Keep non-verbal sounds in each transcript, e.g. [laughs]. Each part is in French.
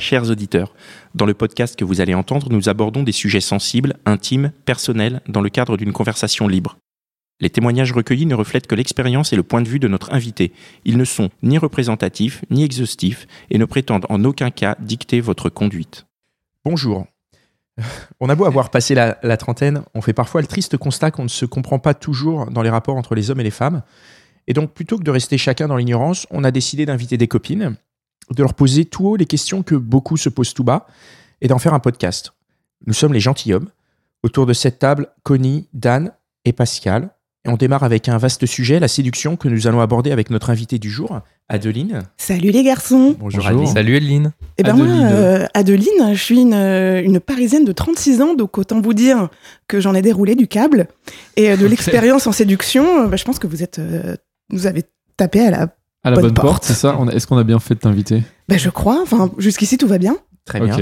Chers auditeurs, dans le podcast que vous allez entendre, nous abordons des sujets sensibles, intimes, personnels, dans le cadre d'une conversation libre. Les témoignages recueillis ne reflètent que l'expérience et le point de vue de notre invité. Ils ne sont ni représentatifs, ni exhaustifs, et ne prétendent en aucun cas dicter votre conduite. Bonjour. On a beau avoir passé la, la trentaine, on fait parfois le triste constat qu'on ne se comprend pas toujours dans les rapports entre les hommes et les femmes. Et donc, plutôt que de rester chacun dans l'ignorance, on a décidé d'inviter des copines, de leur poser tout haut les questions que beaucoup se posent tout bas, et d'en faire un podcast. Nous sommes les gentilshommes. Autour de cette table, Connie, Dan et Pascal. Et on démarre avec un vaste sujet, la séduction, que nous allons aborder avec notre invité du jour, Adeline. Salut les garçons Bonjour, Adeline. Salut Adeline. Eh ben Adeline. moi, euh, Adeline, je suis une, euh, une Parisienne de 36 ans, donc autant vous dire que j'en ai déroulé du câble. Et euh, de l'expérience en séduction, bah, je pense que vous êtes, euh, vous avez tapé à la... À la Bonne bonne, porte, porte. c'est ça On a- Est-ce qu'on a bien fait de t'inviter Bah, je crois, enfin jusqu'ici tout va bien. Très bien.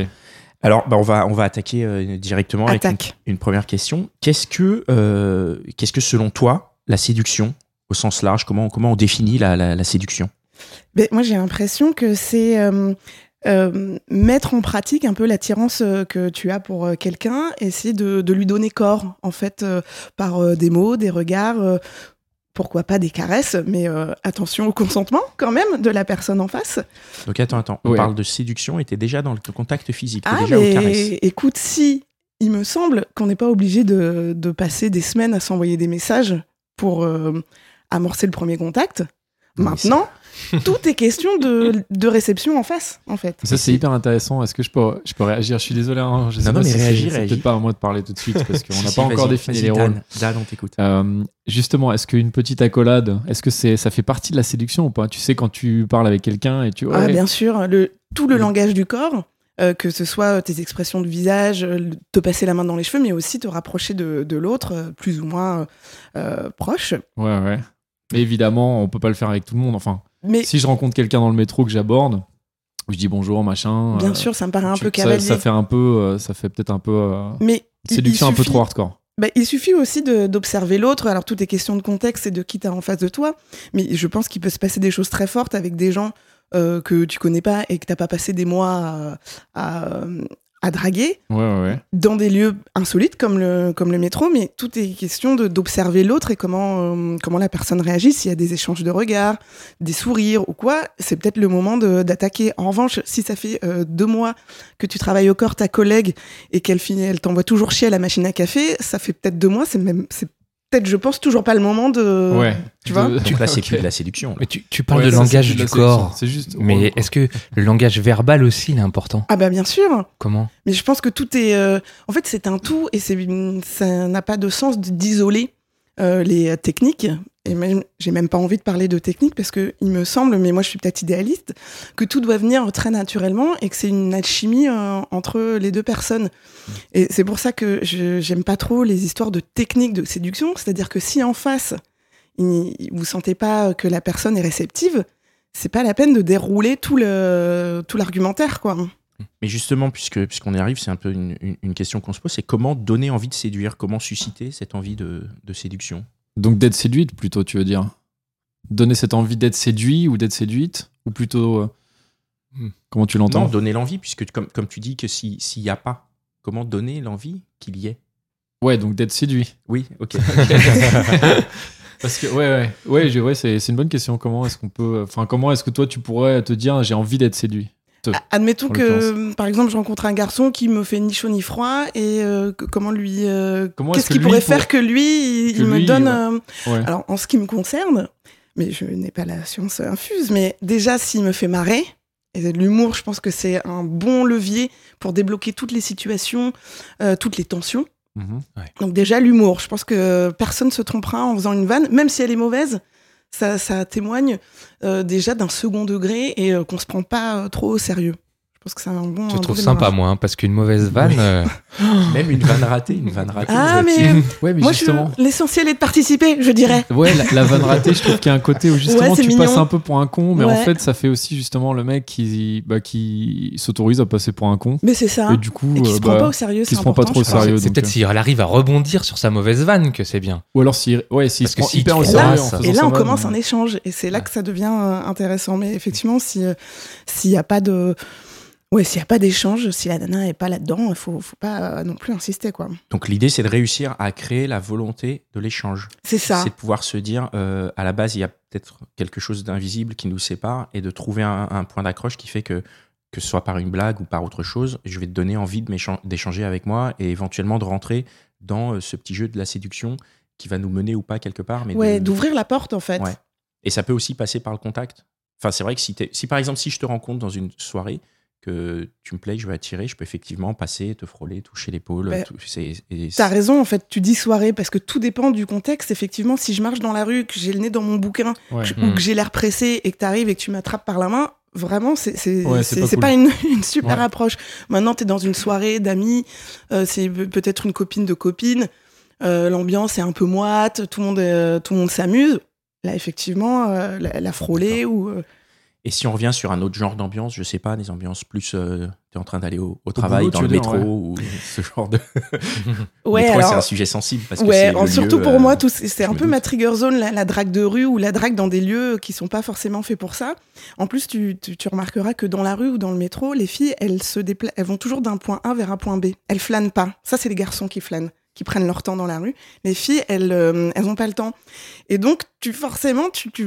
Alors, bah, on, va, on va attaquer euh, directement avec une, première question. Qu'est-ce que, euh, qu'est-ce que, selon toi, la séduction, au sens large, comment, comment on définit la, la- la séduction? Mais moi j'ai l'impression que c'est euh, euh, mettre en pratique un peu l'attirance que tu as pour quelqu'un, essayer de, de lui donner corps, en fait, euh, par des mots, des regards, euh, pourquoi pas des caresses, mais euh, attention au consentement quand même de la personne en face. Donc, attends, attends. On Ouais. parle de séduction et t'es déjà dans le contact physique. T'es Ah, déjà aux caresses. mais écoute, si il me semble qu'on n'est pas obligé de, de passer des semaines à s'envoyer des messages pour euh, amorcer le premier contact. Oui, Maintenant, [laughs] tout est question de, de réception en face, en fait. Ça, c'est hyper intéressant. Est-ce que je peux, je peux réagir? Je suis désolé. hein, je sais Non, pas non, mais si c'est- peut-être pas à moi de parler tout de suite parce qu'on [laughs] n'a si, pas encore défini les Dan. rôles. Dan, on t'écoute. Euh, justement, est-ce qu'une petite accolade, est-ce que c'est, ça fait partie de la séduction ou pas? Tu sais, quand tu parles avec quelqu'un et tu. Ah, ouais, bien sûr, le, tout le langage du corps, euh, que ce soit tes expressions de visage, euh, te passer la main dans les cheveux, mais aussi te rapprocher de, de l'autre, plus ou moins euh, proche. ouais, ouais. Mais évidemment, on peut pas le faire avec tout le monde. Enfin, Mais si je rencontre quelqu'un dans le métro que j'aborde, je dis bonjour, machin. bien euh, sûr, ça me paraît un peu cavalier. ça fait un peu, euh, ça fait peut-être un peu euh, Mais séduction un peu trop hardcore. Bah, il suffit aussi d'observer l'autre. Alors, tout est question de contexte et de qui t'as en face de toi. Mais je pense qu'il peut se passer des choses très fortes avec des gens euh, que tu connais pas et que t'as pas passé des mois à, à, à draguer Ouais, ouais, ouais. dans des lieux insolites comme le, comme le métro. Mais tout est question d'observer l'autre et comment, euh, comment la personne réagit, s'il y a des échanges de regards, des sourires ou quoi. C'est peut-être le moment d'attaquer. En revanche, si ça fait euh, deux mois que tu travailles au corps ta collègue et qu'elle finit, elle t'envoie toujours chier à la machine à café, ça fait peut-être deux mois, c'est même, c'est peut-être, je pense, toujours pas le moment de. ouais. tu vois De- Donc là, c'est plus de la séduction. Mais tu, tu parles Ouais, de ça, langage du corps. C'est juste. Mais est-ce que le langage verbal aussi il est important? Ah bah bien sûr, Comment? Mais je pense que tout est, euh, en fait, c'est un tout et c'est, ça n'a pas de sens de- d'isoler euh, les techniques. Et même, j'ai même pas envie de parler de technique parce que il me semble, mais moi je suis peut-être idéaliste, que tout doit venir très naturellement et que c'est une alchimie euh, entre les deux personnes. Et c'est pour ça que j'aime pas trop les histoires de techniques de séduction. C'est-à-dire que si en face, il, vous sentez pas que la personne est réceptive, c'est pas la peine de dérouler tout le tout l'argumentaire, quoi. Mais justement, puisque puisqu'on y arrive, c'est un peu une, une- une question qu'on se pose, c'est comment donner envie de séduire, comment susciter cette envie de, de séduction? Donc d'être séduite plutôt, tu veux dire? Donner cette envie d'être séduit ou d'être séduite? Ou plutôt. euh, Hmm. Comment tu Non, l'entends donner l'envie, puisque comme, comme tu dis que si- s'il n'y a pas, comment donner l'envie qu'il y ait? Ouais, donc d'être séduit. Oui, ok. [laughs] Parce que, ouais, ouais, ouais, ouais c'est c'est une bonne question. Comment est-ce qu'on peut. Enfin, comment est-ce que toi, tu pourrais te dire j'ai envie d'être séduit? Admettons en que, par exemple, je rencontre un garçon qui me fait ni chaud ni froid, et euh, comment lui, euh, Comment qu'est-ce est-ce que qu'il pourrait pour- faire que lui, il, que il me lui, donne. ouais. euh, Ouais. Alors, en ce qui me concerne, mais je n'ai pas la science infuse, mais déjà, s'il me fait marrer, et l'humour, je pense que c'est un bon levier pour débloquer toutes les situations, toutes les tensions. Mhm. Donc déjà l'humour, je pense que personne se trompera en faisant une vanne, même si elle est mauvaise. Ça, ça témoigne euh, déjà d'un second degré et euh, qu'on se prend pas euh, trop au sérieux. Je pense que c'est un bon. Je un bon trouve sympa, moi, hein, parce qu'une mauvaise vanne. euh, [laughs] Même une vanne ratée, une vanne ratée. Ah, vous mais attire. Ouais, mais moi, justement. je- l'essentiel est de participer, je dirais. Ouais, la, la vanne ratée, je trouve qu'il y a un côté où justement Ouais, tu mignon. passes un peu pour un con, mais en fait ça fait aussi justement le mec qui, bah, qui s'autorise à passer pour un con. Mais c'est ça. Et du coup, Et qui euh, se prend bah, pas au sérieux, qui c'est se prend pas trop au sérieux. c'est peut-être euh, s'il arrive à rebondir sur sa mauvaise vanne que c'est bien. Ou alors s'il ouais, s'il Parce se que prend hyper au sérieux Et là, on commence euh, un échange et c'est là que ça devient euh, intéressant. Mais effectivement, si euh, s'il n'y a pas de ouais, s'il y a pas d'échange, si la nana est pas là-dedans, il faut faut pas euh, non plus insister quoi. Donc l'idée, c'est de réussir à créer la volonté de l'échange. C'est ça. C'est de pouvoir se dire, euh, à la base, il y a peut-être quelque chose d'invisible qui nous sépare et de trouver un, un point d'accroche qui fait que, que ce soit par une blague ou par autre chose, je vais te donner envie d'échanger avec moi et éventuellement de rentrer dans euh, ce petit jeu de la séduction qui va nous mener ou pas quelque part. Mais Ouais, de- d'ouvrir la porte en fait. Ouais. Et ça peut aussi passer par le contact. Enfin, c'est vrai que si, si par exemple, si je te rencontre dans une soirée, que tu me plais, que je veux attirer, je peux effectivement passer, te frôler, toucher l'épaule. Et T'as raison, en fait, tu dis soirée parce que tout dépend du contexte. Effectivement, si je marche dans la rue, que j'ai le nez dans mon bouquin, Ouais. que- Mm. ou que j'ai l'air pressé et que t'arrives et que tu m'attrapes par la main, vraiment, c'est c'est Ouais, pas cool. pas, une, [laughs] une super Ouais. approche. Maintenant, t'es dans une soirée d'amis, euh, c'est pe- peut-être une copine de copine, euh, l'ambiance est un peu moite, tout le monde, euh, tout le monde s'amuse. Là, effectivement, euh, la, la frôler ou. Euh, Et si on revient sur un autre genre d'ambiance, je sais pas, des ambiances plus. euh, tu es en train d'aller au, au travail, boulot, dans le dire, métro, ouais. ou ce genre de. [laughs] Ouais, métro, c'est un sujet sensible parce que Ouais, c'est. le en- surtout lieu, pour euh, moi, tout- c'est un peu doute. ma trigger zone, la, la drague de rue ou la drague dans des lieux qui sont pas forcément faits pour ça. En plus, tu, tu- tu remarqueras que dans la rue ou dans le métro, les filles, elles se dépla- elles vont toujours d'un point A vers un point B. Elles flânent pas. Ça, c'est les garçons qui flânent, qui prennent leur temps dans la rue. Les filles, elles, euh, elles ont pas le temps. Et donc, tu forcément, tu, tu,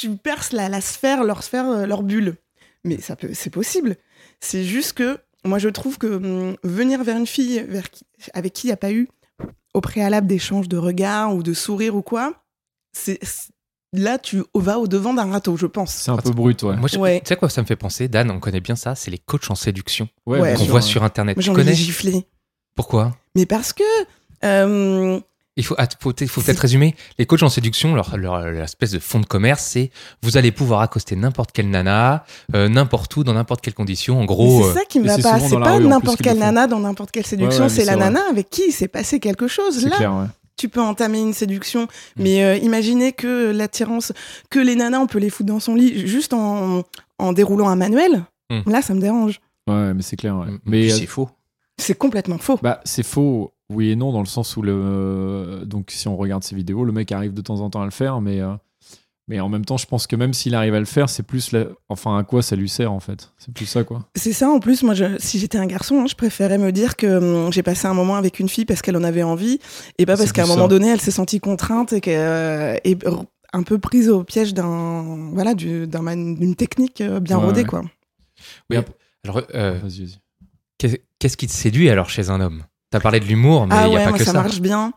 tu perces la, la sphère, leur sphère, euh, leur bulle. Mais ça peut, c'est possible. C'est juste que moi, je trouve que hum, venir vers une fille vers qui- avec qui il n'y a pas eu au préalable d'échanges de regards ou de sourires ou quoi, c'est là tu vas au devant d'un râteau, je pense. C'est un peu brut, ouais. Moi, je- Ouais. tu sais quoi ça me fait penser, Dan On connaît bien ça, c'est les coachs en séduction Ouais, qu'on voit ouais. sur Internet. Moi, Tu connais gifler. Pourquoi? Mais parce que euh, Il faut, faut, peut-être- faut peut-être résumer. Les coachs en séduction, leur, leur, leur espèce de fond de commerce, c'est vous allez pouvoir accoster n'importe quelle nana, euh, n'importe où, dans n'importe quelle condition. En gros, c'est euh, ça qui me va pas. C'est pas n'importe quelle nana dans n'importe quelle séduction, Ouais, ouais, c'est la vrai. nana avec qui il s'est passé quelque chose. Là, clair, ouais. tu peux entamer une séduction, mais euh, imaginez que l'attirance, que les nanas, on peut les foutre dans son lit juste en, en déroulant un manuel. Hmm. Là, ça me dérange. Ouais, mais c'est clair, ouais. Mm. Mais euh, c'est faux. C'est complètement faux. Bah, c'est faux, oui et non, dans le sens où le. Donc, si on regarde ces vidéos, le mec arrive de temps en temps à le faire, mais. euh, Mais en même temps, je pense que même s'il arrive à le faire, c'est plus. la- Enfin, à quoi ça lui sert, en fait? C'est plus ça, quoi. C'est ça, en plus, moi, je- si j'étais un garçon, hein, je préférais me dire que hum, j'ai passé un moment avec une fille parce qu'elle en avait envie, et pas parce qu'à un moment ça. donné, elle s'est sentie contrainte et, que, euh, un peu prise au piège d'un, voilà, du- d'un man- d'une technique euh, bien Ouais, rodée, ouais. quoi. oui. Alors, euh, Vas-y, vas-y. qu'est- qu'est-ce qui te séduit alors chez un homme? T'as parlé de l'humour, mais il ah n'y a ouais, pas moi, que ça, ça. marche bien.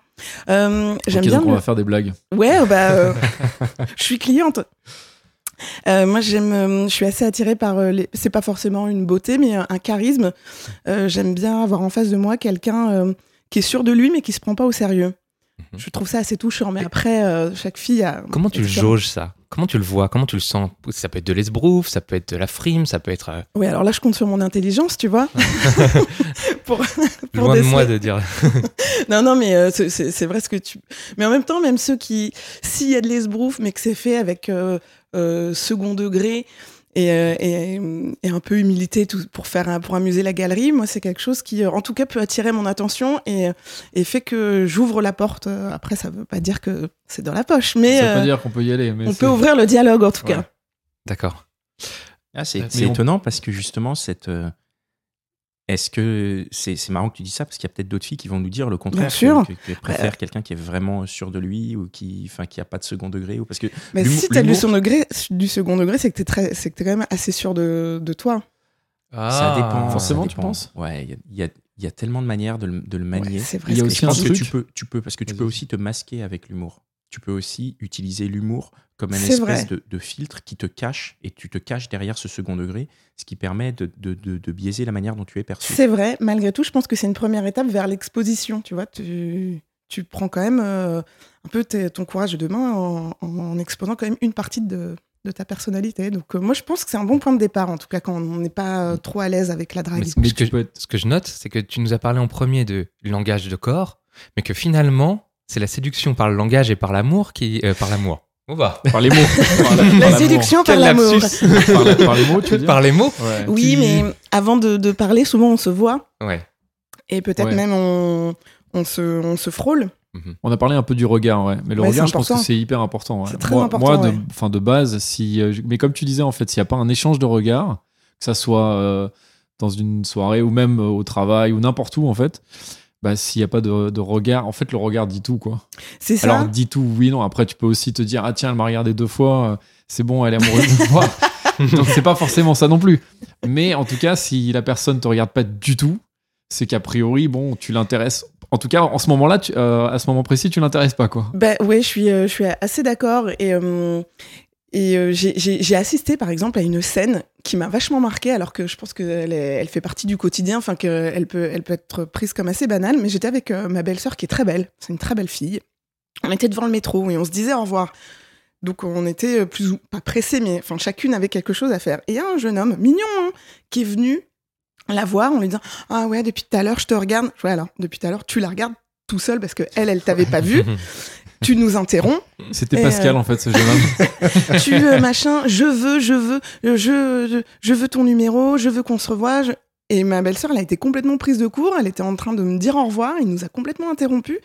Euh, J'aime Ok, bien. donc on va faire des blagues. Ouais, bah, euh, [laughs] je suis cliente. Euh, moi, j'aime, euh, je suis assez attirée par. euh, les... C'est pas forcément une beauté, mais euh, un charisme. Euh, j'aime bien avoir en face de moi quelqu'un euh, qui est sûr de lui, mais qui se prend pas au sérieux. Mhm. Je trouve ça assez touchant. Mais après, euh, chaque fille a. Comment tu jauges ça? Comment tu le vois? Comment tu le sens? Ça peut être de l'esbrouf, ça peut être de la frime, ça peut être euh, Oui, alors là, je compte sur mon intelligence, tu vois. [laughs] [laughs] pour, pour loin de moi de dire. [laughs] Non, non, mais euh, c'est- vrai ce que tu. Mais en même temps, même ceux qui, s'il y a de l'esbrouf, mais que c'est fait avec euh, second degré et, euh, et, et un peu humilité tout, pour faire pour amuser la galerie, moi, c'est quelque chose qui, euh, en tout cas, peut attirer mon attention et, et fait que j'ouvre la porte. Euh, Après, ça veut pas dire que c'est dans la poche, mais ça veut pas euh, dire qu'on peut y aller, mais on peut ouvrir le dialogue en tout Ouais. cas. D'accord. Ah, c'est on- étonnant parce que justement, cette. Euh, Est-ce que c'est c'est marrant que tu dis ça parce qu'il y a peut-être d'autres filles qui vont nous dire le contraire, Bien sûr. que- que- qu'elles préfèrent quelqu'un qui est vraiment sûr de lui ou qui, enfin, qui a pas de second degré ou parce que Mais si t'as du second degré, du second degré, c'est que t'es très, c'est que t'es quand même assez sûr de, de toi. ça dépend. Forcément, ça tu dépend. penses? Ouais, il y a- il y, a, il y a tellement de manières de le, de le manier. Ouais, c'est vrai. Il y a ce que aussi je pense. que tu peux, tu peux, parce que tu peux aussi te masquer avec l'humour. Tu peux aussi utiliser l'humour comme un espèce de, de filtre qui te cache et tu te caches derrière ce second degré, ce qui permet de, de, de- de biaiser la manière dont tu es perçu. C'est vrai, malgré tout, je pense que c'est une première étape vers l'exposition, tu vois. Tu, tu prends quand même euh, un peu ton courage de main en, en exposant quand même une partie de, de ta personnalité. Donc, euh, moi, je pense que c'est un bon point de départ, en tout cas, quand on n'est pas euh, trop à l'aise avec la drague. Mais, ce, que, être- ce que je note, c'est que tu nous as parlé en premier de langage de corps, mais que finalement, c'est la séduction par le langage et par l'amour qui. euh, par l'amour. On va. Par les mots. [laughs] Par la, La par l'amour. séduction par Quel l'amour. lapsus. [laughs] par, la- par les mots, tu veux dire Par les mots Ouais. Oui, mais avant de, de parler, souvent, on se voit Ouais. et peut-être Ouais. même on, on, se, on se frôle. On a parlé un peu du regard, ouais. Mais le Ouais, regard, je pense que c'est hyper important. ouais. C'est très moi, important, Moi, de, ouais. enfin, de base, si, euh, mais comme tu disais, en fait, s'il n'y a pas un échange de regard, que ça soit euh, dans une soirée ou même au travail ou n'importe où, en fait, bah, s'il n'y a pas de, de regard, en fait, le regard dit tout, quoi. C'est ça. Alors, dit tout, oui, non. Après, tu peux aussi te dire, ah tiens, elle m'a regardé deux fois, euh, c'est bon, elle est amoureuse de moi. [laughs] Donc, c'est pas forcément ça non plus. Mais en tout cas, si la personne te regarde pas du tout, c'est qu'a priori, bon, tu l'intéresses. En tout cas, en ce moment-là, euh, à ce moment précis, tu l'intéresses pas, quoi. Ben ouais, je suis, euh, je suis assez d'accord. Et, euh, et euh, j'ai- assisté, par exemple, à une scène qui m'a vachement marqué, alors que je pense qu'elle elle fait partie du quotidien, enfin qu'elle peut, elle peut être prise comme assez banale. Mais j'étais avec euh, ma belle-sœur qui est très belle. C'est une très belle fille. On était devant le métro et on se disait au revoir. Donc on était euh, plus ou pas pressés, mais enfin chacune avait quelque chose à faire. Et il y a un jeune homme, mignon, hein, qui est venu la voir en lui disant Ah ouais, depuis tout à l'heure, je te regarde. Ouais, alors, depuis tout à l'heure, tu la regardes tout seul parce que elle, elle t'avait pas vu. [laughs] tu nous interromps. C'était Pascal, euh, en fait, ce jeune homme. [laughs] tu euh, machin, je veux, je veux, je, je, veux ton numéro, je veux qu'on se revoie. je- Et ma belle-sœur, elle a été complètement prise de court. Elle était en train de me dire au revoir. Il nous a complètement interrompu.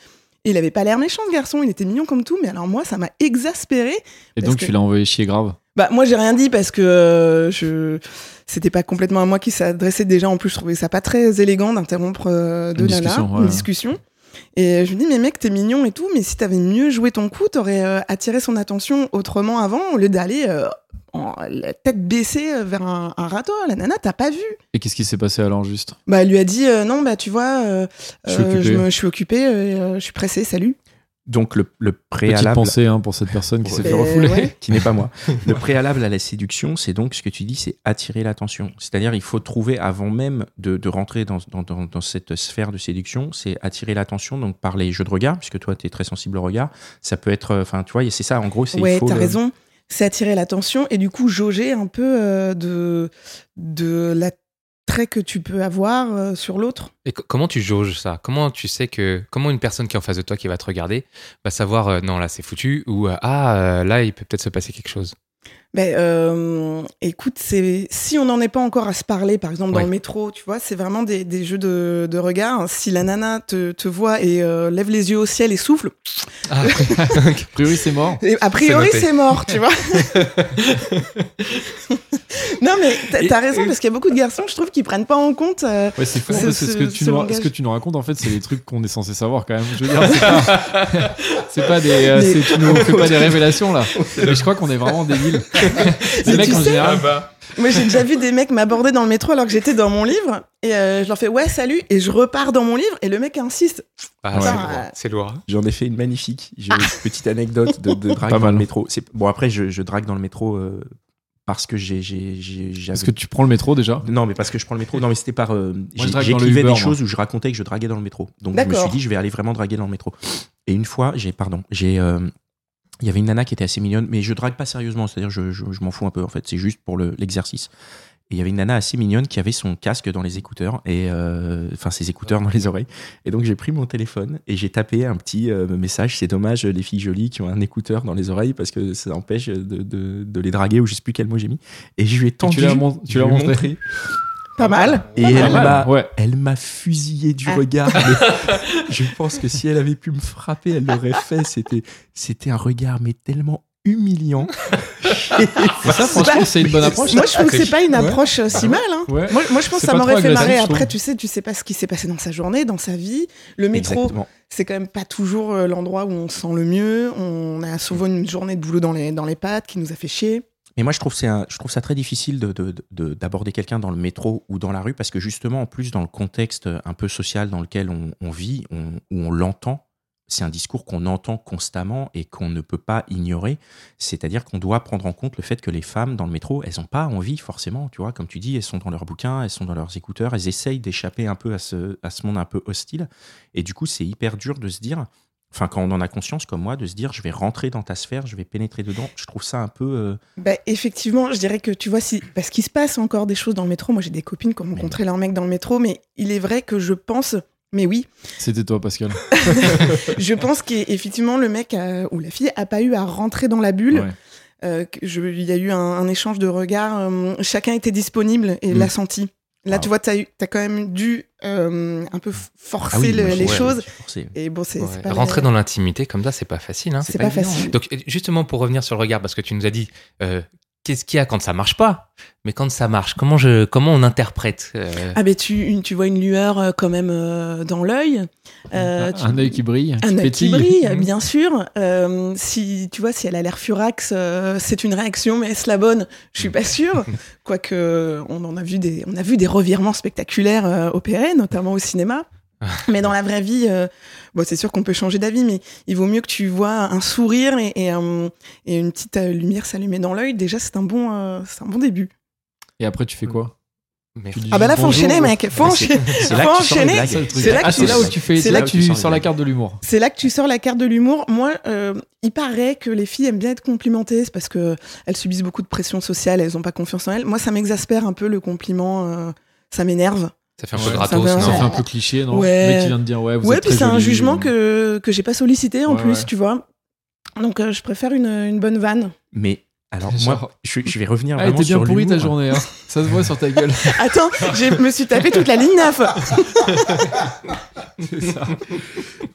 Il avait pas l'air méchant, ce garçon. Il était mignon comme tout. Mais alors, moi, ça m'a exaspéré. Et donc, que- tu l'as envoyé chier grave? Bah, moi, j'ai rien dit parce que euh, je. C'était pas complètement à moi qui s'adressait déjà. En plus, je trouvais ça pas très élégant d'interrompre euh, deux Une nanas discussion, ouais. une discussion. Et je lui dis, mais mec, t'es mignon et tout, mais si t'avais mieux joué ton coup, t'aurais euh, attiré son attention autrement avant, au lieu d'aller euh, en- la tête baissée euh, vers un, un râteau. La nana, t'as pas vu. Et qu'est-ce qui s'est passé alors, juste? Bah, elle lui a dit, euh, non, bah, tu vois, Je suis occupé. je, me- je suis occupée, je suis pressée, salut. Donc le, le Petite préalable, pensée hein, pour cette personne qui s'est fait refouler. ouais. [laughs] qui n'est pas moi, [laughs] le préalable à la séduction, c'est donc ce que tu dis, c'est attirer l'attention. C'est-à-dire, il faut trouver avant même de, de rentrer dans, dans, dans, dans cette sphère de séduction, c'est attirer l'attention donc par les jeux de regard, puisque toi, tu es très sensible au regard. Ça peut être, euh, enfin, tu vois, c'est ça, en gros, c'est Ouais, t'as le- raison. C'est attirer l'attention et du coup jauger un peu euh, de, de l'attrait que tu peux avoir euh, sur l'autre. Et co- comment tu jauges ça? Comment tu sais que comment une personne qui est en face de toi qui va te regarder va savoir euh, non là c'est foutu ou euh, ah là il peut peut-être se passer quelque chose. Ben, euh, écoute, c'est si on n'en est pas encore à se parler, par exemple dans Ouais. le métro, tu vois, c'est vraiment des, des jeux de, de regard. Si la nana te, te voit et euh, lève les yeux au ciel et souffle, Ah, [laughs] A priori, c'est mort. et a priori c'est mort, tu vois. [laughs] non mais t'as- raison parce qu'il y a beaucoup de garçons, je trouve, qui prennent pas en compte. euh, Ouais, c'est fou. Ce- parce que ce, que tu ce nous, ce que tu nous racontes, en fait, c'est les trucs qu'on est censé savoir quand même. Je veux dire, c'est pas, [laughs] des, euh, Mais- tu nous fais pas des révélations là. Mais je crois qu'on est vraiment débiles. [laughs] Les mecs en sais- général. Moi, j'ai déjà vu des mecs m'aborder dans le métro alors que j'étais dans mon livre et euh, je leur fais ouais salut et je repars dans mon livre et le mec insiste. Ah, Ouais. c'est Ouais. lourd. C'est lourd. J'en ai fait une magnifique. J'ai une petite anecdote de, de drague Pas dans mal. le métro. C'est bon après je, je drague dans le métro euh, parce que j'ai Parce que tu prends le métro déjà. non mais parce que je prends le métro. Non mais c'était par euh, j'écrivais des moi. choses où je racontais que je draguais dans le métro. Donc je me suis dit je vais aller vraiment draguer dans le métro. Et une fois j'ai pardon j'ai euh, il y avait une nana qui était assez mignonne mais je drague pas sérieusement c'est-à-dire je, je, je m'en fous un peu en fait c'est juste pour le- l'exercice. Et il y avait une nana assez mignonne qui avait son casque dans les écouteurs et euh, enfin ses écouteurs dans les oreilles. Et donc j'ai pris mon téléphone et j'ai tapé un petit euh, message. C'est dommage les filles jolies qui ont un écouteur dans les oreilles parce que ça empêche de, de, de les draguer ou je sais plus quel mot j'ai mis. Et je lui ai tendu. tu l'as tu montré. Pas mal. Et Pas elle m'a Ouais. elle m'a fusillé du Ah. regard. [laughs] je pense que si elle avait pu me frapper, elle l'aurait fait. C'était c'était un regard mais tellement humiliant. [laughs] Ça, franchement, c'est une bonne approche. Moi, je trouve que c'est pas une approche euh, si mal. hein. Ouais. Moi, moi, je pense que ça m'aurait fait marrer. Après, tu sais, tu sais pas ce qui s'est passé dans sa journée, dans sa vie. Le métro, c'est quand même pas toujours euh, l'endroit où on se sent le mieux. On a souvent une journée de boulot dans les, dans les pattes qui nous a fait chier. Mais moi, je trouve, ça très difficile de- de- de- d'aborder quelqu'un dans le métro ou dans la rue parce que justement, en plus, dans le contexte un peu social dans lequel on, vit, on- où on l'entend, c'est un discours qu'on entend constamment et qu'on ne peut pas ignorer. C'est-à-dire qu'on doit prendre en compte le fait que les femmes dans le métro, elles n'ont pas envie forcément, tu vois, comme tu dis, elles sont dans leurs bouquins, elles sont dans leurs écouteurs, elles essayent d'échapper un peu à ce monde un peu hostile. Et du coup, c'est hyper dur de se dire, enfin quand on en a conscience comme moi, de se dire je vais rentrer dans ta sphère, je vais pénétrer dedans. Je trouve ça un peu. euh, Bah, effectivement, je dirais que tu vois, si, parce qu'il se passe encore des choses dans le métro. Moi, j'ai des copines qui ont rencontré leur mec dans le métro, mais il est vrai que je pense, mais oui, C'était toi, Pascal. [laughs] je pense qu'effectivement, le mec a- ou la fille a pas eu à rentrer dans la bulle. Ouais. Euh, je- Il y a eu un, un échange de regards. euh, chacun était disponible et Mm. l'a senti. Là, Wow. tu vois, tu as, quand même dû euh, un peu forcer ah oui, le- moi, les ouais, choses. je suis forcé. Et bon, c'est Ouais. c'est pas Rentrer dans l'intimité comme ça, c'est pas facile. Hein. C'est pas, évident, facile. Donc, justement, pour revenir sur le regard, parce que tu nous as dit, euh, qu'est-ce qu'il y a quand ça marche pas? Mais quand ça marche, comment, je, comment on interprète euh, Ah, mais tu, une- tu vois une lueur euh, quand même euh, dans l'œil. Euh, Un œil qui brille, Un œil qui brille, Mhm. bien sûr. Euh, si tu vois, si elle a l'air furax, euh, c'est une réaction, mais est-ce la bonne? Je suis pas sûre. [laughs] Quoique, on en a vu des, on a vu des revirements spectaculaires euh, opérés, notamment au cinéma. [laughs] mais dans la vraie vie, euh, bon, c'est sûr qu'on peut changer d'avis, mais il vaut mieux que tu vois un sourire et, et, un- et une petite euh, lumière s'allumer dans l'œil. Déjà, c'est un bon, euh, c'est un bon début. Et après, tu fais quoi? Mais- Tu Ah bah là, faut enchaîner, mec. Faut c'est- enchaîner. C'est là ah, où tu fais, c'est là là que tu tu sors la carte de l'humour. C'est là que tu sors la carte de l'humour. Moi, euh, il paraît que les filles aiment bien être complimentées, c'est parce que elles subissent beaucoup de pression sociale, elles n'ont pas confiance en elles. Moi, ça m'exaspère un peu le compliment, euh, ça m'énerve. Ça fait un Ouais, peu ça gratos, fait un- Ça non fait un peu cliché, non Ouais. Mec qui vient de dire, ouais, vous ouais, êtes puis c'est un jugement ou- que que j'ai pas sollicité en Ouais, plus, ouais. tu vois. Donc, euh, je préfère une, une bonne vanne. Mais alors, Genre- moi, je, je vais revenir Ah, elle vraiment était bien sur pourrie ta l'humour. journée, hein. [laughs] ça se voit sur ta gueule. [laughs] Attends, je me suis tapé toute la ligne 9. [laughs] C'est ça.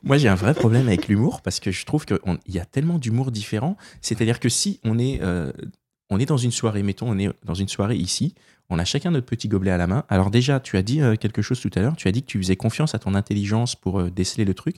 Moi, j'ai un vrai problème avec l'humour parce que je trouve qu'il y a tellement d'humour différent. C'est-à-dire que si on est, euh, on est dans une soirée, mettons, on est dans une soirée ici, on a chacun notre petit gobelet à la main. Alors déjà, tu as dit euh, quelque chose tout à l'heure. Tu as dit que tu faisais confiance à ton intelligence pour euh, déceler le truc.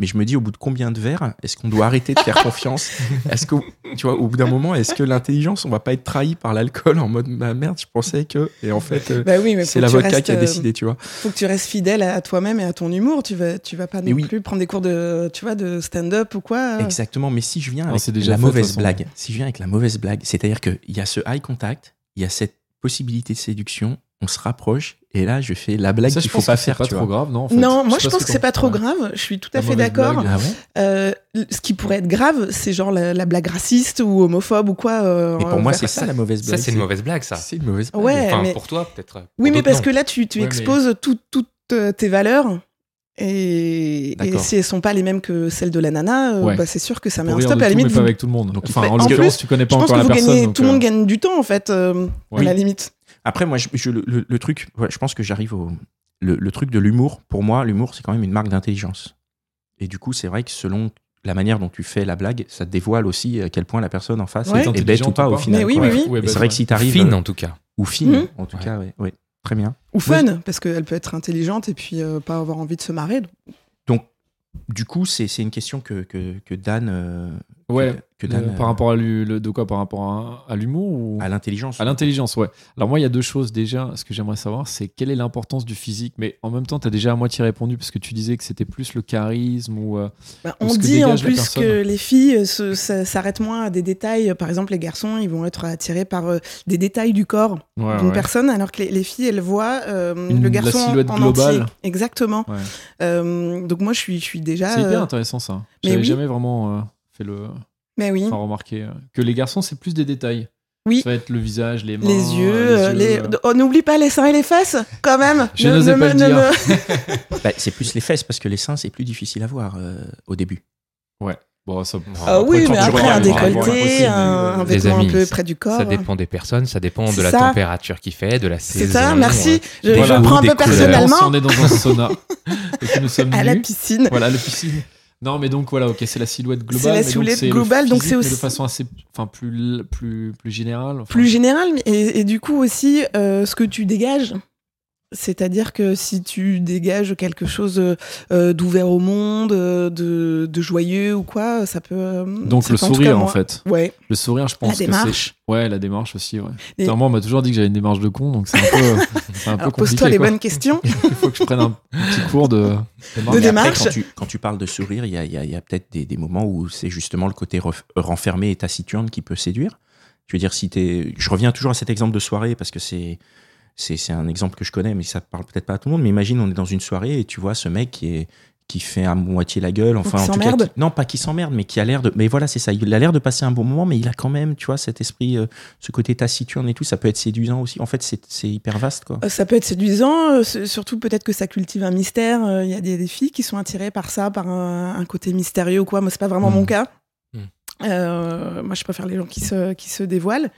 Mais je me dis, au bout de combien de verres, est-ce qu'on doit arrêter de faire [laughs] confiance? Est-ce que, tu vois, au bout d'un moment, est-ce que l'intelligence, on va pas être trahi par l'alcool en mode, bah merde, je pensais que, et en fait, euh, bah oui, c'est que l'avocat restes, qui a euh, décidé, tu vois. Faut que tu restes fidèle à toi-même et à ton humour. Tu vas, tu vas pas Mais non oui. plus prendre des cours de, tu vois, de stand-up ou quoi. euh. Exactement, mais si je viens Non, avec déjà la fait, mauvaise blague, si je viens avec la mauvaise blague, c'est-à-dire qu'il y a ce eye contact, il y a cette possibilité de séduction, on se rapproche, et là je fais la blague Ça, qu'il faut pas que c'est faire, pas tu trop vois. grave, non en fait. Non, moi je pense ce que c'est pas trop grave. Je suis tout à fait d'accord. Ah ouais Euh, ce qui pourrait être grave, c'est genre la, la blague raciste ou homophobe ou quoi. euh, Mais pour moi c'est ça la mauvaise Ça, blague. c'est une mauvaise blague, ça. C'est une mauvaise blague. Ouais, Enfin, mais- pour toi, peut-être. pour Oui, mais parce non. que là, tu, tu Ouais, mais- exposes tout- toutes euh, tes valeurs. Et, et si elles sont pas les mêmes que celles de la nana, euh, Ouais. bah, c'est sûr que ça met Pour un stop. À la limite, mais pas vous- avec tout le monde. Donc, enfin, en en l'occurrence, plus, tu connais je pas pense encore que la personne. gagnez, donc, tout le monde euh, gagne du temps en fait, euh, Oui. à la limite. Après moi je, je- le, le- le truc, ouais, je pense que j'arrive au le, le truc de l'humour. Pour moi l'humour c'est quand même une marque d'intelligence. Et du coup c'est vrai que selon la manière dont tu fais la blague, ça dévoile aussi à quel point la personne en face Ouais. est, bête ou pas au final. Mais oui, oui, oui. C'est vrai que si t'arrives Fine, en tout cas. ou fine, Mhm. en tout cas, ouais. très bien. Ou fun, parce qu'elle peut être intelligente et puis euh, pas avoir envie de se marrer. Du coup, c'est une question que, que, que Dan. Euh, Ouais, que, que Dan. euh, par rapport à l'hu- le, de quoi Par rapport à, à l'humour ou à l'intelligence. À l'intelligence, ouais. Alors moi, il y a deux choses déjà. Ce que j'aimerais savoir, c'est quelle est l'importance du physique. Mais en même temps, tu as déjà à moitié répondu parce que tu disais que c'était plus le charisme ou... euh, Bah, Ou on que dit en la plus que les filles euh, s'arrêtent moins à des détails. Par exemple, les garçons, ils vont être attirés par euh, des détails du corps ouais, d'une ouais. personne, alors que les, les filles, elles voient euh, Une- le la garçon silhouette en globale. entier. Exactement. Ouais. Euh, donc moi, je suis, je suis déjà. C'est hyper euh, intéressant ça. mais J'avais oui. jamais vraiment euh, fait le... mais oui. enfin, remarqué euh, que les garçons, c'est plus des détails. Oui. Ça va être le visage, les mains, Les yeux, euh, les... euh. Oh, n'oublie pas les seins et les fesses, quand même. [laughs] Je Ne- n'osais ne pas me- le dire. me- [laughs] Bah, c'est plus les fesses parce que les seins, c'est plus difficile à voir euh, au début. Bon, ça... Ah oui, mais après un décolleté, un, vêtement amis, un peu près du corps. Ça dépend des personnes, ça dépend de C'est la ça. température qu'il fait, de la C'est saison. ça, merci. Je, prends un peu personnellement. Si on est dans un sauna [laughs] et que nous sommes À la piscine. voilà, la piscine. Non, mais donc voilà, ok, c'est la silhouette globale. C'est la donc silhouette le globale, donc c'est aussi- de façon assez, enfin plus, plus, plus générale. enfin. plus général et, et du coup aussi euh, ce que tu dégages. C'est-à-dire que si tu dégages quelque chose euh, d'ouvert au monde, euh, de, de joyeux ou quoi, ça peut. euh, Donc le en sourire en fait. Ouais. Le sourire, je pense La que c'est. Ouais, la démarche aussi. Ouais. Et- moi, on m'a toujours dit que j'avais une démarche de con, donc c'est un peu, c'est un [laughs] peu compliqué. pose-toi les quoi. bonnes questions. [laughs] Il faut que je prenne un petit cours de, De Mais après, démarche. quand, tu, quand tu parles de sourire, il y a, il y a- y a peut-être des, des moments où c'est justement le côté ref- renfermé et taciturne qui peut séduire. Je veux dire, si t'es. Je reviens toujours à cet exemple de soirée parce que c'est. C'est un exemple que je connais, mais ça parle peut-être pas à tout le monde. Mais imagine, on est dans une soirée et tu vois ce mec qui est, qui fait à moitié la gueule. Enfin, en tout cas, qui- non, pas qui s'emmerde, mais qui a l'air de. Mais voilà, c'est ça. Il a l'air de passer un bon moment, mais il a quand même, tu vois, cet esprit, euh, ce côté taciturne et tout. Ça peut être séduisant aussi. En fait, c'est hyper vaste, quoi. Euh, Ça peut être séduisant, euh, surtout peut-être que ça cultive un mystère. Euh, Il y a des, des filles qui sont attirées par ça, par un, un côté mystérieux ou quoi. Moi, c'est pas vraiment Mm. mon cas. Euh, moi, je préfère les gens qui se, qui se dévoilent.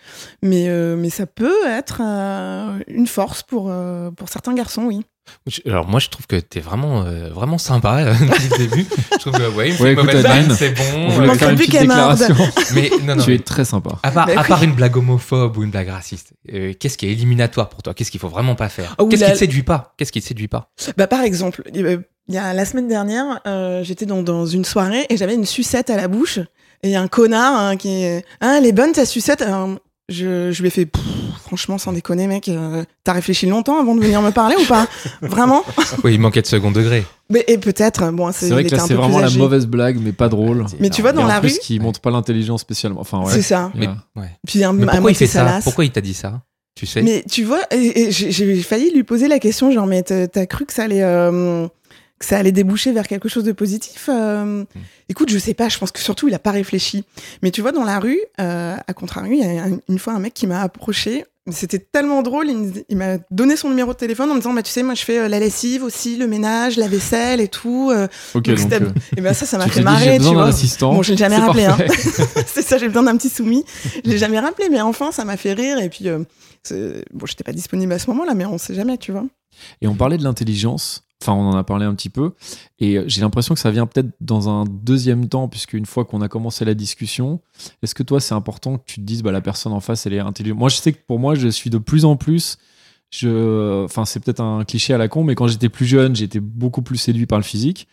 Mais, euh, mais ça peut être euh, une force pour, euh, pour certains garçons, oui. Alors moi je trouve que t'es vraiment euh, vraiment sympa euh, [laughs] depuis le début. Je trouve que ouais, c'est On bon. voulait manquerait faire une petite déclaration. Mais non non. tu mais es très sympa. À part, Bah à part une blague homophobe ou une blague raciste, euh, qu'est-ce qui est éliminatoire pour toi? Qu'est-ce qu'il faut vraiment pas faire? Ou Qu'est-ce la- qui te séduit pas? Qu'est-ce qui te séduit pas? Bah, par exemple, euh, il y a la semaine dernière, euh, j'étais dans, dans une soirée et j'avais une sucette à la bouche. Et il y a un connard hein, qui est. Ah, elle est bonne ta sucette Alors, je, je lui ai fait. Pff, franchement, sans déconner, mec, euh, t'as réfléchi longtemps avant de venir me parler ou pas? [laughs] Vraiment? Oui, il manquait de second degré. mais, Et peut-être. Bon, C'est vrai que c'est peu vraiment la mauvaise blague, mais pas drôle. Mais tu vois, Et dans en la plus, rue. qui montre pas l'intelligence spécialement. Enfin, ouais. C'est ça. Mais, ouais. Puis un, Mais à pourquoi il fait ça? Pourquoi il t'a dit ça? Tu sais Mais tu vois, j'ai failli lui poser la question, genre, mais t'as t'as cru que ça allait, euh, que ça allait déboucher vers quelque chose de positif euh, Écoute, je sais pas, je pense que surtout il a pas réfléchi. Mais tu vois, dans la rue, euh, à contrario, il y a un- une fois un mec qui m'a approché. C'était tellement drôle, il, m'a donné son numéro de téléphone en me disant, bah tu sais, moi je fais euh, la lessive aussi, le ménage, la vaisselle et tout. Ok, Donc, donc. et ben ça, ça m'a fait t'es dit, marrer, tu vois. Bon, je l'ai jamais rappelé, hein. [laughs] c'est ça, j'ai besoin d'un petit soumis. Je l'ai jamais rappelé, mais enfin, ça m'a fait rire. Et puis, bon, j'étais pas disponible à ce moment-là, mais on sait jamais, tu vois. Et on parlait de l'intelligence. Enfin, on en a parlé un petit peu. Et euh, j'ai l'impression que ça vient peut-être dans un deuxième temps, puisque une fois qu'on a commencé la discussion, est-ce que toi, c'est important que tu te dises, bah, la personne en face, elle est intelligente? Moi, je sais que pour moi, je suis de plus en plus. Je... Enfin, c'est peut-être un cliché à la con, mais quand j'étais plus jeune, j'étais beaucoup plus séduit par le physique.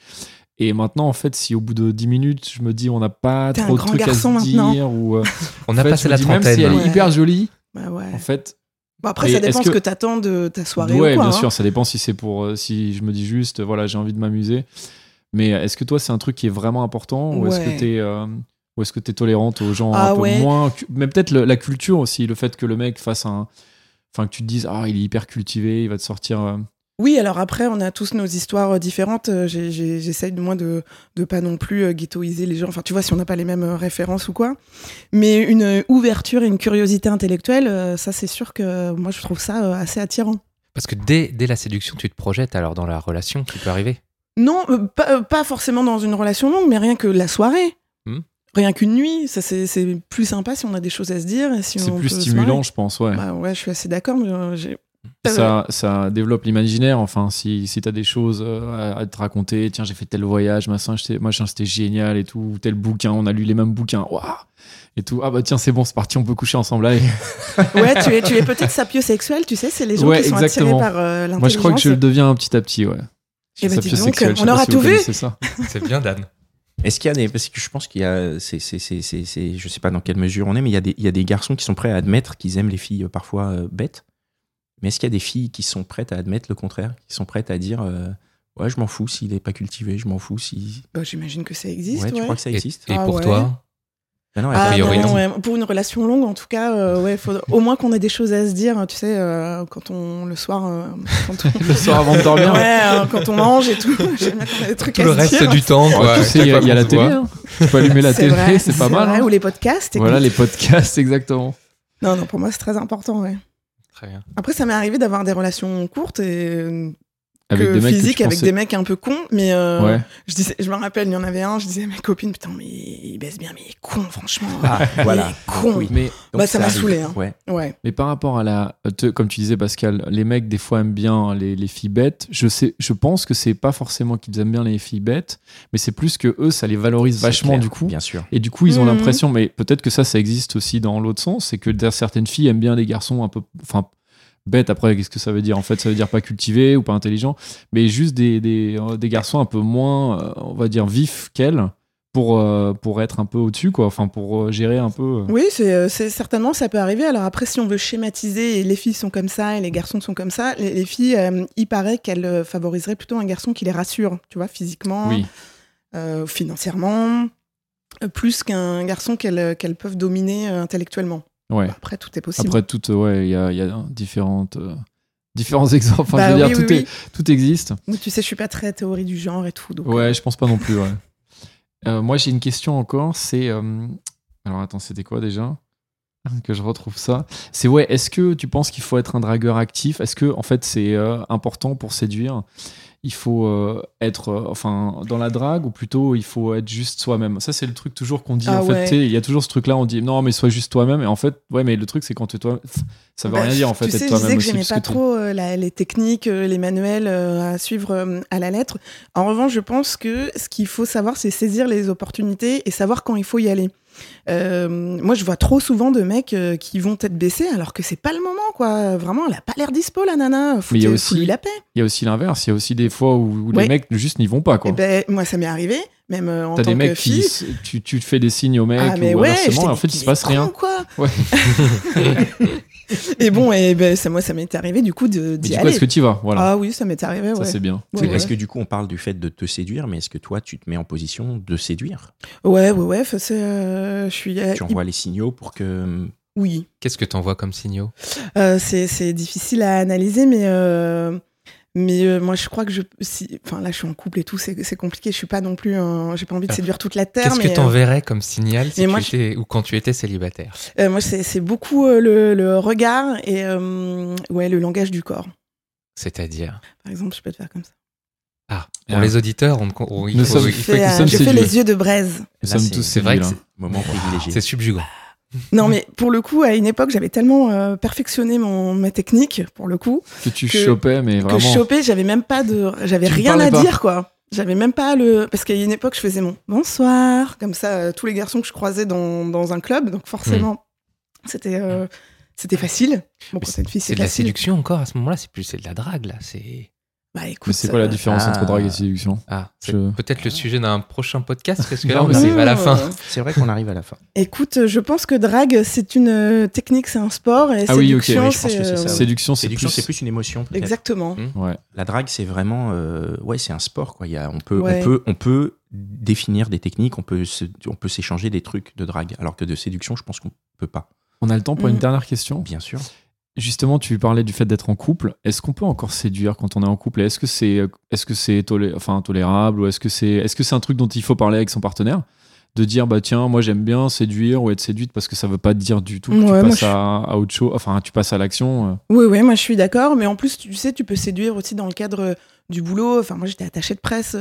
Et maintenant, en fait, si au bout de 10 minutes, je me dis, on n'a pas T'es un trop de grand trucs à garçon se maintenant. dire, ou. euh, On a fait, passé je me la dis, Même si trentaine. elle est Ouais. hyper jolie, Bah ouais. en fait, Bon, après, Et ça dépend ce que, que- t'attends de ta soirée ouais, ou quoi. bien hein. sûr, ça dépend si c'est pour euh, si je me dis juste voilà, j'ai envie de m'amuser. Mais est-ce que toi c'est un truc qui est vraiment important ou est-ce que tu es ou est-ce que tu es tolérante aux gens Ah un peu ouais. moins mais peut-être la culture aussi, le fait que le mec fasse un enfin que tu te dises ah, il est hyper cultivé, il va te sortir euh, Oui, alors après, on a tous nos histoires euh, différentes. Euh, J'essaye de moi de de pas non plus euh, ghettoiser les gens. Enfin, tu vois, si on n'a pas les mêmes références ou quoi. Mais une ouverture et une curiosité intellectuelle, ça, c'est sûr que moi, je trouve ça assez attirant. Parce que dès, dès la séduction, tu te projettes alors dans la relation qui peut arriver? Non, pas, pas forcément dans une relation longue, mais rien que la soirée. Hmm. Rien qu'une nuit, ça c'est c'est plus sympa si on a des choses à se dire. et si c'est plus peut stimulant, je pense, ouais. Bah ouais, je suis assez d'accord. mais, ça, ça développe l'imaginaire. Enfin, si, si tu as des choses euh, à, à te raconter, tiens, j'ai fait tel voyage, machin, c'était génial et tout, ou tel bouquin, on a lu les mêmes bouquins, waouh Et tout, ah bah tiens, c'est bon, c'est parti, on peut coucher ensemble. Allez. [laughs] Ouais, tu es, tu es peut-être sapiosexuel, tu sais, c'est les gens Ouais, qui sont exactement. attirés par euh, l'intelligence. Moi, je crois que je le deviens un petit à petit, ouais. Je Eh suis ben, dis donc, sapiosexuel, je sais on aura si tout vu. [laughs] C'est bien, Dan. Est-ce qu'il y a des. Parce que je pense qu'il y a. C'est, c'est, c'est, c'est, c'est- je sais pas dans quelle mesure on est, mais il y, a des, il y a des garçons qui sont prêts à admettre qu'ils aiment les filles euh, parfois euh, bêtes. Mais est-ce qu'il y a des filles qui sont prêtes à admettre le contraire Qui sont prêtes à dire euh, Ouais, je m'en fous s'il est pas cultivé, je m'en fous si. Bah, J'imagine que ça existe. ouais, Ouais, tu crois que ça Et, existe et Ah pour ouais. toi Ah non, Ah, priori, non, Pour une relation longue, en tout cas, euh, ouais, faut au moins qu'on ait des choses à se dire, tu sais, euh, quand on le soir, euh, quand on, [laughs] Le soir avant de dormir. ouais, euh, quand on mange et tout. [laughs] J'aime bien qu'on ait des trucs Tout à le se reste dire. du temps, tu sais, il y a, y la télé. hein. Tu peux allumer la télé, c'est pas mal. vrai, hein. Ou les podcasts. Voilà, les podcasts, [laughs] exactement. Non, non, pour moi, c'est très important. Ouais. Bien. Après, ça m'est arrivé d'avoir des relations courtes et euh, Avec que des mecs que physiques tu avec pensais- des mecs un peu cons, mais euh, Ouais. je, disais, je me rappelle, il y en avait un, je disais à mes copines, putain, mais il baisse bien, mais il est con, franchement. Ah, voilà. Il est con. Oui. Mais, Donc, Bah, ça m'a saoulé, hein. Ouais. Ouais. mais par rapport à la. euh, te- comme tu disais, Pascal, les mecs, des fois, aiment bien les, les filles bêtes. Je, sais, je pense que c'est pas forcément qu'ils aiment bien les filles bêtes, mais c'est plus que eux, ça les valorise vachement clair, du coup. Bien sûr. Et du coup, ils ont Mhm. l'impression, mais peut-être que ça, ça existe aussi dans l'autre sens, c'est que certaines filles aiment bien des garçons un peu, enfin, bêtes. Après, qu'est-ce que ça veut dire? En fait, ça veut dire pas cultivés ou pas intelligents, mais juste des, des, euh, des garçons un peu moins, euh, on va dire, vifs qu'elles pour, euh, pour être un peu au-dessus, quoi. Enfin, pour euh, gérer un peu. euh. Oui, c'est certainement, ça peut arriver. Alors après, si on veut schématiser, et les filles sont comme ça et les garçons sont comme ça, les, les filles, il paraît qu'elles favoriseraient plutôt un garçon qui les rassure, tu vois, physiquement, Oui, financièrement, plus qu'un garçon qu'elles peuvent dominer intellectuellement. Ouais. Après, tout est possible. Après, tout, euh, ouais, il y a, il y a différentes. euh, différents [laughs] exemples. Enfin, Bah je veux oui, dire, oui, tout, oui. Est, tout existe. Mais tu sais, je suis pas très théorie du genre et tout. Donc, Ouais, je pense pas non plus. Ouais. [laughs] Euh, moi, j'ai une question encore. C'est. euh, Alors, attends, c'était quoi déjà [laughs] Que je retrouve ça? C'est ouais, est-ce que tu penses qu'il faut être un dragueur actif? Est-ce que, en fait, c'est euh, important pour séduire? Il faut euh, être euh, enfin, dans la drague ou plutôt il faut être juste soi-même Ça, c'est le truc toujours qu'on dit. Ah en ouais. il y a toujours ce truc-là, on dit non, mais sois juste toi-même. Et en fait, ouais, mais le truc, c'est quand tu es toi ça veut Bah, rien dire en fait, Tu sais, être je disais toi-même que j'aimais pas trop euh, la- les techniques, les manuels à suivre à la lettre. En revanche, je pense que ce qu'il faut savoir, c'est saisir les opportunités et savoir quand il faut y aller. Euh, moi, je vois trop souvent de mecs euh, qui vont tête baissée alors que c'est pas le moment, quoi. Vraiment, elle a pas l'air dispo, la nana. Faut Mais il y a aussi- la paix. Il y a aussi l'inverse. Il y a aussi des fois où, où Ouais. les mecs juste n'y vont pas. Quoi. Et ben, moi, ça m'est arrivé, même euh, en T'as des mecs fille. qui. Tu, tu te fais des signes aux mecs Ah ou ouais, inversement, et en fait, il se passe rien. quoi. Ouais. [laughs] [laughs] et bon, et ben, ça, moi, ça m'est arrivé du coup de, d'y du coup, aller. est-ce que tu y vas? Voilà. Ah oui, ça m'est arrivé, Ça, c'est bien. Ouais, Est-ce ouais. que du coup on parle du fait de te séduire, mais est-ce que toi tu te mets en position de séduire? Ouais, ouais, ouais. euh, je suis. euh, Tu envoies les signaux pour que. Oui. Qu'est-ce que t'envoies comme signaux? Euh, c'est, c'est difficile à analyser, mais. Euh, Mais euh, moi, je crois que je. Si... Enfin, là, je suis en couple et tout, c'est, c'est compliqué. Je suis pas non plus. un- J'ai pas envie de Ah. séduire toute la terre. Qu'est-ce que t'enverrais comme signal si tu moi, je- étais, ou quand tu étais célibataire? Euh, euh, moi, c'est, c'est beaucoup euh, le, le regard et euh, ouais, le langage du corps. C'est-à-dire? Par exemple, je peux te faire comme ça. Ah, pour Ah. les auditeurs, on, on- il Nous faut, sommes- il faut fais, que nous euh, sommes je fais les yeux de braise. Nous Là, sommes c'est- tous c'est vrai que là. Moment privilégié. C'est subjugant. [laughs] Non, mais pour le coup, à une époque, j'avais tellement euh, perfectionné mon, ma technique, pour le coup, Que tu que- chopais, mais que vraiment. je chopais, j'avais même pas de, j'avais rien à pas. dire, quoi. J'avais même pas le, parce qu'à une époque, je faisais mon bonsoir, comme ça, euh, tous les garçons que je croisais dans, dans un club, donc forcément, c'était, euh, c'était facile. Bon, C'est de la séduction encore à ce moment-là, c'est plus c'est de la drague là. C'est Bah écoute. Mais c'est quoi la euh, différence ah. entre drague et séduction ah, c'est Je- peut-être le sujet d'un prochain podcast parce que là on arrive à la fin. euh, C'est vrai qu'on arrive à la fin. Écoute, je pense que drague, c'est une euh, technique, c'est un sport, et Ah oui, ok, séduction, oui, je pense que c'est euh, ça, oui. Séduction, c'est Séduction, plus. c'est plus une émotion. Exactement. Ouais. La drague, c'est vraiment, euh, ouais, c'est un sport quoi. Il y a, on peut, Ouais. on peut, on peut définir des techniques, on peut, se- on peut s'échanger des trucs de drague, alors que de séduction, je pense qu'on peut pas. On a le temps pour une Mhm. dernière question? Bien sûr. Justement, tu parlais du fait d'être en couple. Est-ce qu'on peut encore séduire quand on est en couple? Est-ce que c'est est-ce que c'est tolé- enfin, tolérable ou est-ce que c'est est-ce que c'est un truc dont il faut parler avec son partenaire? De dire bah tiens moi j'aime bien séduire ou être séduite parce que ça veut pas dire du tout que Ouais, tu passes je- à, à autre chose enfin tu passes à l'action euh. Oui, oui, moi je suis d'accord. Mais en plus, tu sais, tu peux séduire aussi dans le cadre du boulot. Enfin, moi j'étais attachée de presse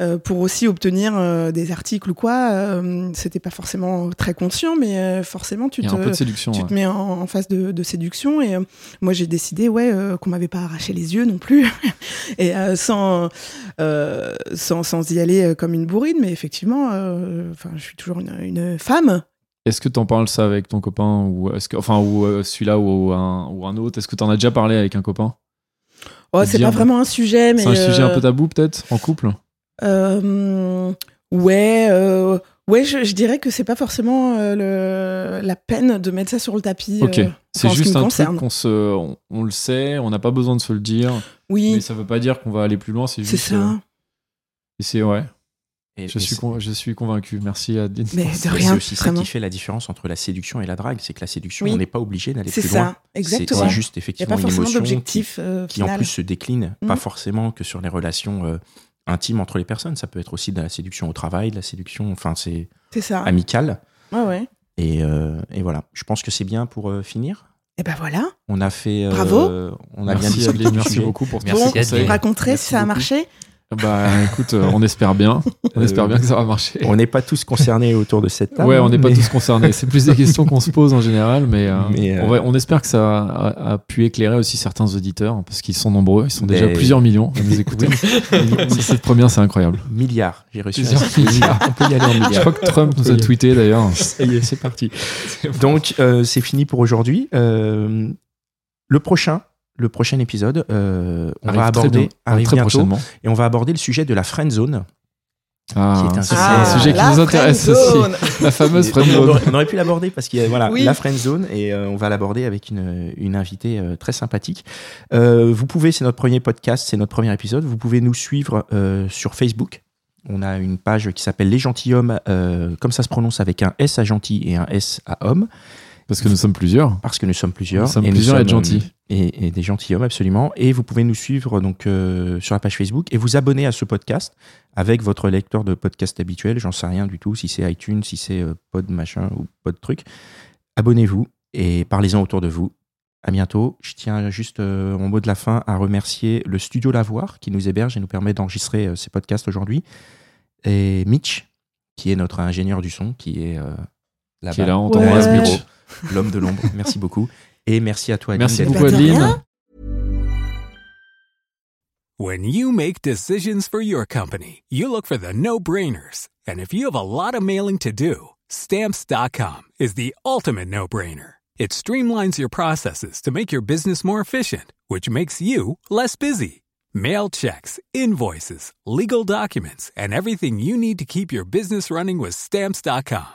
euh, pour aussi obtenir euh, des articles ou quoi. Euh, C'était pas forcément très conscient, mais euh, forcément, tu te. tu ouais. te mets en, en phase de, de séduction et moi j'ai décidé ouais qu'on m'avait pas arraché les yeux non plus [laughs] et sans, sans sans y aller comme une bourrine mais effectivement enfin je suis toujours une, une femme Est-ce que tu en parles ça avec ton copain ou est-ce que enfin ou celui-là ou un ou un autre? Est-ce que tu en as déjà parlé avec un copain? Oh, c'est pas vraiment un sujet mais C'est un sujet un euh, peu tabou peut-être en couple Euh, ouais, euh, ouais, je, je dirais que c'est pas forcément euh, le, la peine de mettre ça sur le tapis. Ok. euh, C'est ce juste un concerne. truc qu'on se on, on le sait, on n'a pas besoin de se le dire, Oui, mais ça veut pas dire qu'on va aller plus loin, c'est c'est juste ça. euh, et c'est ouais. Et, Je et suis, c'est- con- je suis convaincu. Merci Adeline. Mais de c'est rien, aussi ça vraiment. qui fait la différence entre la séduction et la drague. C'est que la séduction, Oui. on n'est pas obligé d'aller C'est plus ça, loin. C'est- exactement. C'est juste effectivement pas une forcément émotion qui, d'objectif euh, qui en plus se décline, Mhm. pas forcément que sur les relations euh, intimes entre les personnes. Ça peut être aussi de la séduction au travail, de la séduction, enfin c'est C'est ça. amicale. Ouais, ouais. Et, euh, et voilà. Je pense que c'est bien pour euh, finir. Et ben voilà. On a fait. euh, Bravo. On a bien Merci du merci beaucoup pour Merci bon, raconterai Merci si ça a beaucoup. marché. Bah écoute, euh, on espère bien. On Euh, espère bien que ça va marcher. On n'est pas tous concernés autour de cette table. Ouais, on n'est pas tous concernés. C'est plus des questions qu'on se pose en général, mais, euh, Mais, euh, on, va- on espère que ça a, a pu éclairer aussi certains auditeurs, parce qu'ils sont nombreux, ils sont déjà Mais- plusieurs millions à nous écouter. Cette première, c'est incroyable. Milliards. J'ai reçu. Milliards. On peut y aller en Je milliards. crois que Trump nous a tweeté d'ailleurs. C'est parti. Donc, euh, c'est fini pour aujourd'hui. Euh, le prochain, le prochain épisode, euh, on Arrive va aborder, très bientôt, prochainement. et on va aborder le sujet de la friend zone. Ah, Qui est un ça, sujet- c'est un sujet qui nous intéresse aussi. [laughs] La fameuse friend on, zone. aurait, on aurait pu l'aborder parce qu'il y a voilà, Oui. la friend zone et euh, on va l'aborder avec une, une invitée euh, très sympathique. Euh, vous pouvez, c'est notre premier podcast, c'est notre premier épisode. Vous pouvez nous suivre euh, sur Facebook. On a une page qui s'appelle Les Gentilhommes, euh, comme ça se prononce avec un S à gentil et un S à homme. Parce que nous sommes plusieurs. parce que nous sommes plusieurs. Nous sommes et plusieurs à être sommes, gentils. euh, Et, et des gentilshommes, absolument. Et vous pouvez nous suivre donc euh, sur la page Facebook et vous abonner à ce podcast avec votre lecteur de podcast habituel. J'en sais rien du tout, si c'est iTunes, si c'est euh, Pod machin ou Pod truc. Abonnez-vous et parlez-en autour de vous. À bientôt. Je tiens juste euh, en mot de la fin à remercier le studio Lavoir qui nous héberge et nous permet d'enregistrer euh, ces podcasts aujourd'hui. Et Mitch, qui est notre ingénieur du son, qui est euh, là-bas. Qui est là, on Ouais. t'embrasse, Miro. L'homme de l'ombre. Merci beaucoup. Et merci à toi, Adeline, Merci beaucoup, Adeline. When you make decisions for your company, you look for the no brainers. And if you have a lot of mailing to do, stamps.com is the ultimate no brainer. It streamlines your processes to make your business more efficient, which makes you less busy. Mail checks, invoices, legal documents, and everything you need to keep your business running with stamps.com.